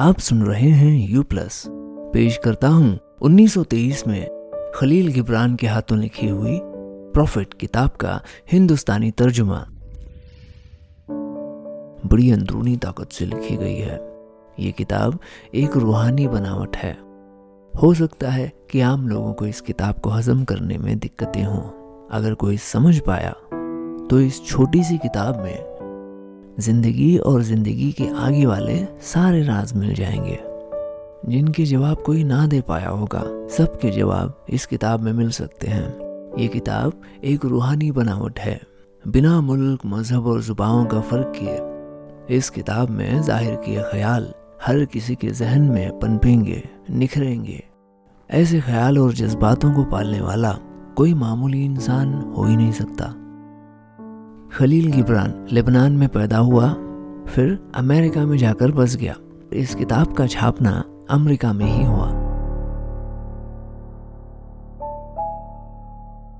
आप सुन रहे हैं यू प्लस पेश करता हूँ 1923 में खलील गिब्रान के हाथों लिखी हुई प्रॉफिट किताब का हिंदुस्तानी तर्जुमा। बड़ी अंदरूनी ताकत से लिखी गई है। ये किताब एक रूहानी बनावट है। हो सकता है कि आम लोगों को इस किताब को हजम करने में दिक्कतें हों। अगर कोई समझ पाया तो इस छोटी सी किताब में ज़िंदगी और ज़िंदगी के आगे वाले सारे राज मिल जाएँगे। जिनके जवाब कोई ना दे पाया होगा, सबके जवाब इस किताब में मिल सकते हैं। ये किताब एक रूहानी बनावट है। बिना मुल्क, मज़हब और जुबाओं का फ़र्क किए। इस किताब में ज़ाहिर किए ख्याल हर किसी के जहन में पनपेंगे, निखरेंगे। ऐसे ख्याल और जज्बातों को पालने वाला कोई मामूली इंसान हो ही नहीं सकता। खलील गिब्रान लेबनान में पैदा हुआ, फिर अमेरिका में जाकर बस गया। इस किताब का छापना अमेरिका में ही हुआ।